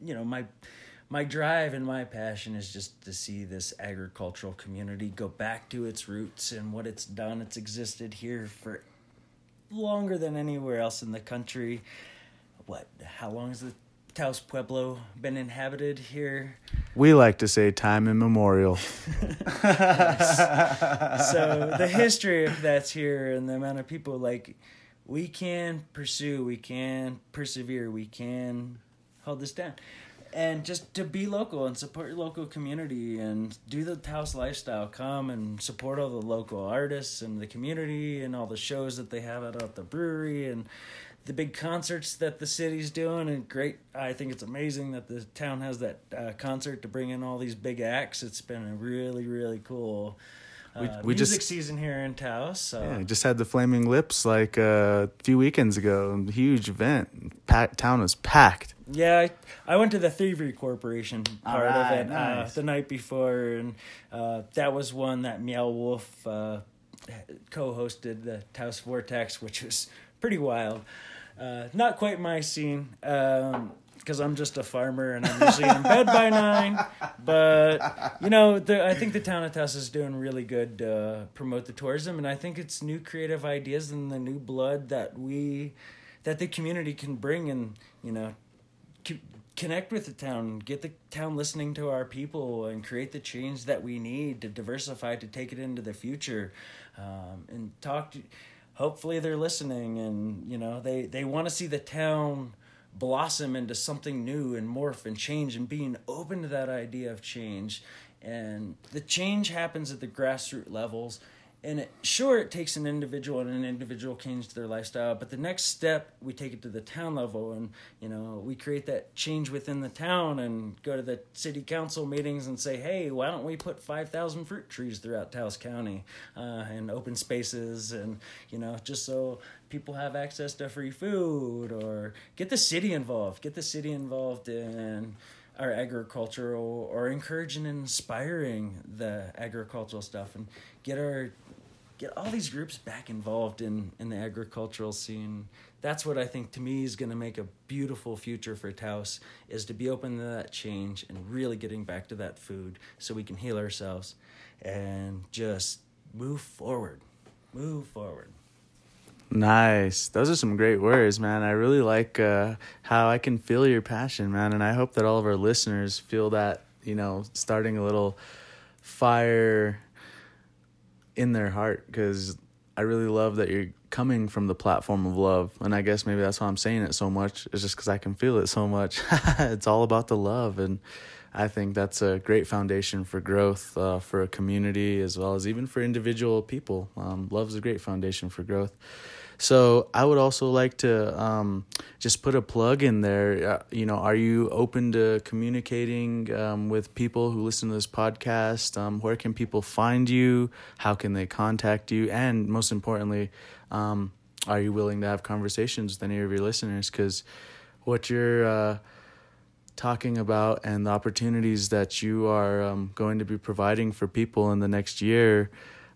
B: You know, my my drive and my passion is just to see this agricultural community go back to its roots and what it's done. It's existed here for longer than anywhere else in the country. What? How long has the Taos Pueblo been inhabited here?
A: We like to say time immemorial.
B: yes. *laughs* So the history of that's here and the amount of people like we can pursue, we can persevere, we can hold this down and just to be local and support your local community and do the Taos lifestyle. Come and support all the local artists and the community and all the shows that they have out at the brewery and the big concerts that the city's doing. And great, I think it's amazing that the town has that uh, concert to bring in all these big acts. It's been a really, really cool. Uh, we, music just, season here in Taos. So.
A: Yeah, just had the Flaming Lips like uh, a few weekends ago. Huge event. Packed, town was packed.
B: Yeah, I, I went to the Thievery Corporation part right, of it uh, nice. uh, the night before, and uh, that was one that Meow Wolf uh, co-hosted the Taos Vortex, which was pretty wild. Uh, not quite my scene. Um, because I'm just a farmer and I'm usually in bed by nine. But you know, the, I think the town of Taos is doing really good to promote the tourism, and I think it's new creative ideas and the new blood that we, that the community can bring, and you know, connect with the town, get the town listening to our people, and create the change that we need to diversify to take it into the future, um, and talk to. Hopefully, they're listening, and you know they they want to see the town blossom into something new and morph and change and being open to that idea of change. And the change happens at the grassroots levels. And it, sure it takes an individual and an individual change their lifestyle but the next step we take it to the town level and you know we create that change within the town and go to the city council meetings and say hey why don't we put 5000 fruit trees throughout taos county uh, and open spaces and you know just so people have access to free food or get the city involved get the city involved in our agricultural or encouraging and inspiring the agricultural stuff and get our get all these groups back involved in in the agricultural scene. That's what i think to me is going to make a beautiful future for taos is to be open to that change and really getting back to that food so we can heal ourselves and just move forward move forward
A: Nice. Those are some great words, man. I really like uh, how I can feel your passion, man. And I hope that all of our listeners feel that, you know, starting a little fire in their heart because I really love that you're coming from the platform of love. And I guess maybe that's why I'm saying it so much, is just because I can feel it so much. *laughs* it's all about the love. And I think that's a great foundation for growth uh, for a community as well as even for individual people. Um, love's a great foundation for growth. So I would also like to um, just put a plug in there. Uh, you know, are you open to communicating um, with people who listen to this podcast? Um, where can people find you? How can they contact you? And most importantly, um, are you willing to have conversations with any of your listeners? Because what you're uh, talking about and the opportunities that you are um, going to be providing for people in the next year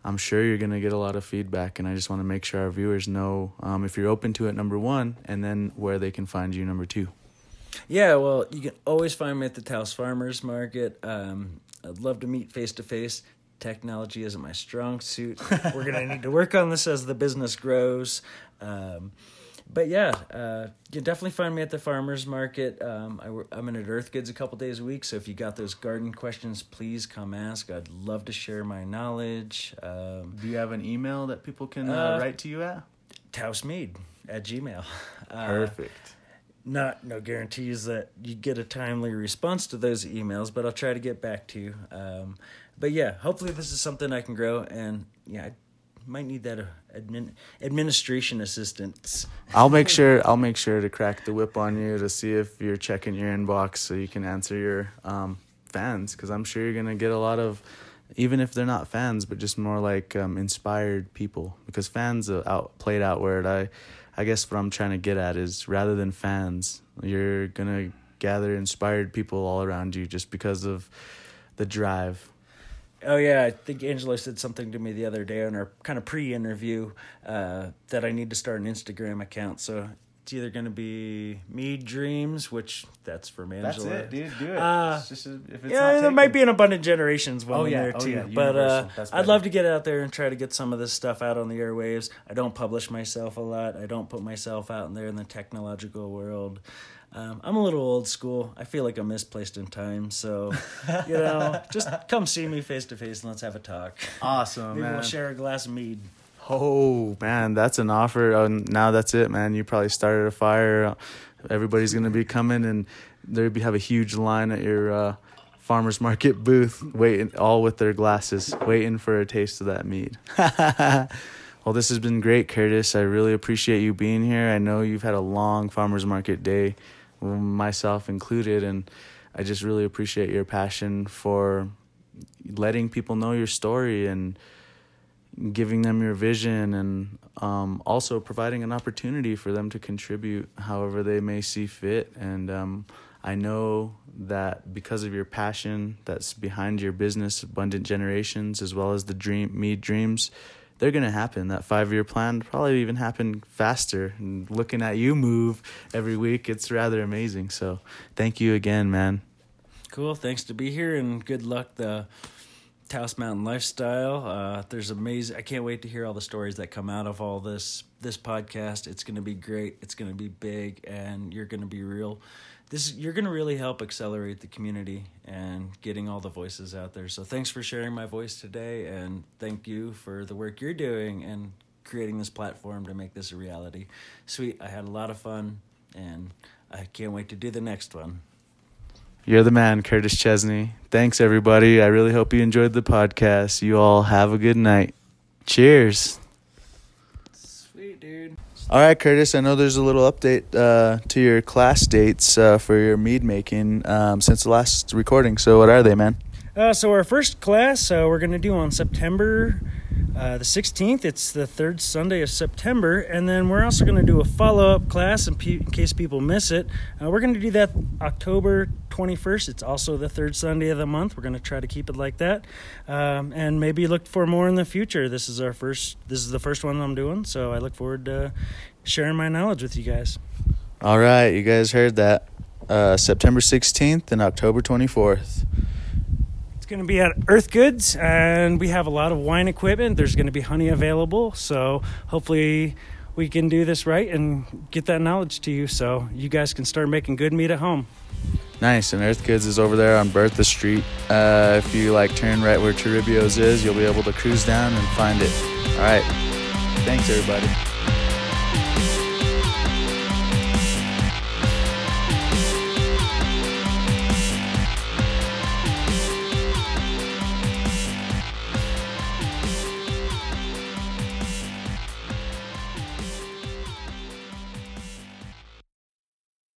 A: I'm sure you're going to get a lot of feedback, and I just want to make sure our viewers know um, if you're open to it, number one, and then where they can find you, number two.
B: Yeah, well, you can always find me at the Taos Farmers Market. Um, I'd love to meet face to face. Technology isn't my strong suit. We're going to need to work on this as the business grows. Um, but yeah, uh, you can definitely find me at the farmers market. Um, I, am in at Earth Goods a couple days a week, so if you got those garden questions, please come ask. I'd love to share my knowledge. Um,
A: Do you have an email that people can uh, uh, write to you at?
B: Taosmead at Gmail. *laughs*
A: Uh, Perfect.
B: Not no guarantees that you get a timely response to those emails, but I'll try to get back to you. Um, but yeah, hopefully this is something I can grow, and yeah, might need that uh, admin, administration assistance.
A: I'll make sure I'll make sure to crack the whip on you to see if you're checking your inbox so you can answer your um, fans because I'm sure you're gonna get a lot of even if they're not fans but just more like um, inspired people because fans are out played out word I I guess what I'm trying to get at is rather than fans you're gonna gather inspired people all around you just because of the drive
B: Oh yeah, I think Angelo said something to me the other day on our kind of pre-interview uh, that I need to start an Instagram account. So it's either going to be me Dreams, which that's from Angelo.
A: That's it, dude. Do it.
B: Uh,
A: just, if it's
B: yeah, there might be an Abundant Generations one
A: Oh,
B: in
A: yeah.
B: there
A: Oh,
B: too.
A: yeah.
B: But uh. I'd love to get out there and try to get some of this stuff out on the airwaves. I don't publish myself a lot. I don't put myself out in there in the technological world. Um, I'm a little old school. I feel like I'm misplaced in time. So, you *laughs* know, just come see me face to face and let's have a talk.
A: Awesome,
B: Maybe
A: man.
B: we'll share a glass of mead.
A: Oh man, that's an offer. Oh, now that's it, man. You probably started a fire. Everybody's gonna be coming, and there be have a huge line at your uh, farmers market booth, waiting all with their glasses, waiting for a taste of that mead. *laughs* well, this has been great, Curtis. I really appreciate you being here. I know you've had a long farmers market day, myself included, and I just really appreciate your passion for letting people know your story and giving them your vision and um, also providing an opportunity for them to contribute however they may see fit. And um, I know that because of your passion that's behind your business, Abundant Generations, as well as the Dream Me Dreams, they're going to happen. That five year plan probably even happen faster. And looking at you move every week, it's rather amazing. So thank you again, man.
B: Cool. Thanks to be here and good luck. The Taos Mountain lifestyle. Uh, there's amazing. I can't wait to hear all the stories that come out of all this this podcast. It's going to be great. It's going to be big, and you're going to be real. This you're going to really help accelerate the community and getting all the voices out there. So thanks for sharing my voice today, and thank you for the work you're doing and creating this platform to make this a reality. Sweet. I had a lot of fun, and I can't wait to do the next one.
A: You're the man, Curtis Chesney. Thanks, everybody. I really hope you enjoyed the podcast. You all have a good night. Cheers.
B: Sweet dude.
A: All right, Curtis. I know there's a little update uh, to your class dates uh, for your mead making um, since the last recording. So, what are they, man?
B: Uh, so our first class uh, we're going to do on September uh, the 16th. It's the third Sunday of September, and then we're also going to do a follow-up class in, in case people miss it. Uh, we're going to do that October 21st. It's also the third Sunday of the month. We're going to try to keep it like that, um, and maybe look for more in the future. This is our first. This is the first one I'm doing, so I look forward to sharing my knowledge with you guys.
A: All right, you guys heard that. Uh, September 16th and October 24th.
B: Going to be at Earth Goods, and we have a lot of wine equipment. There's going to be honey available, so hopefully we can do this right and get that knowledge to you, so you guys can start making good meat at home.
A: Nice. And Earth Goods is over there on Bertha Street. Uh, if you like turn right where Toribio's is, you'll be able to cruise down and find it. All right. Thanks, everybody.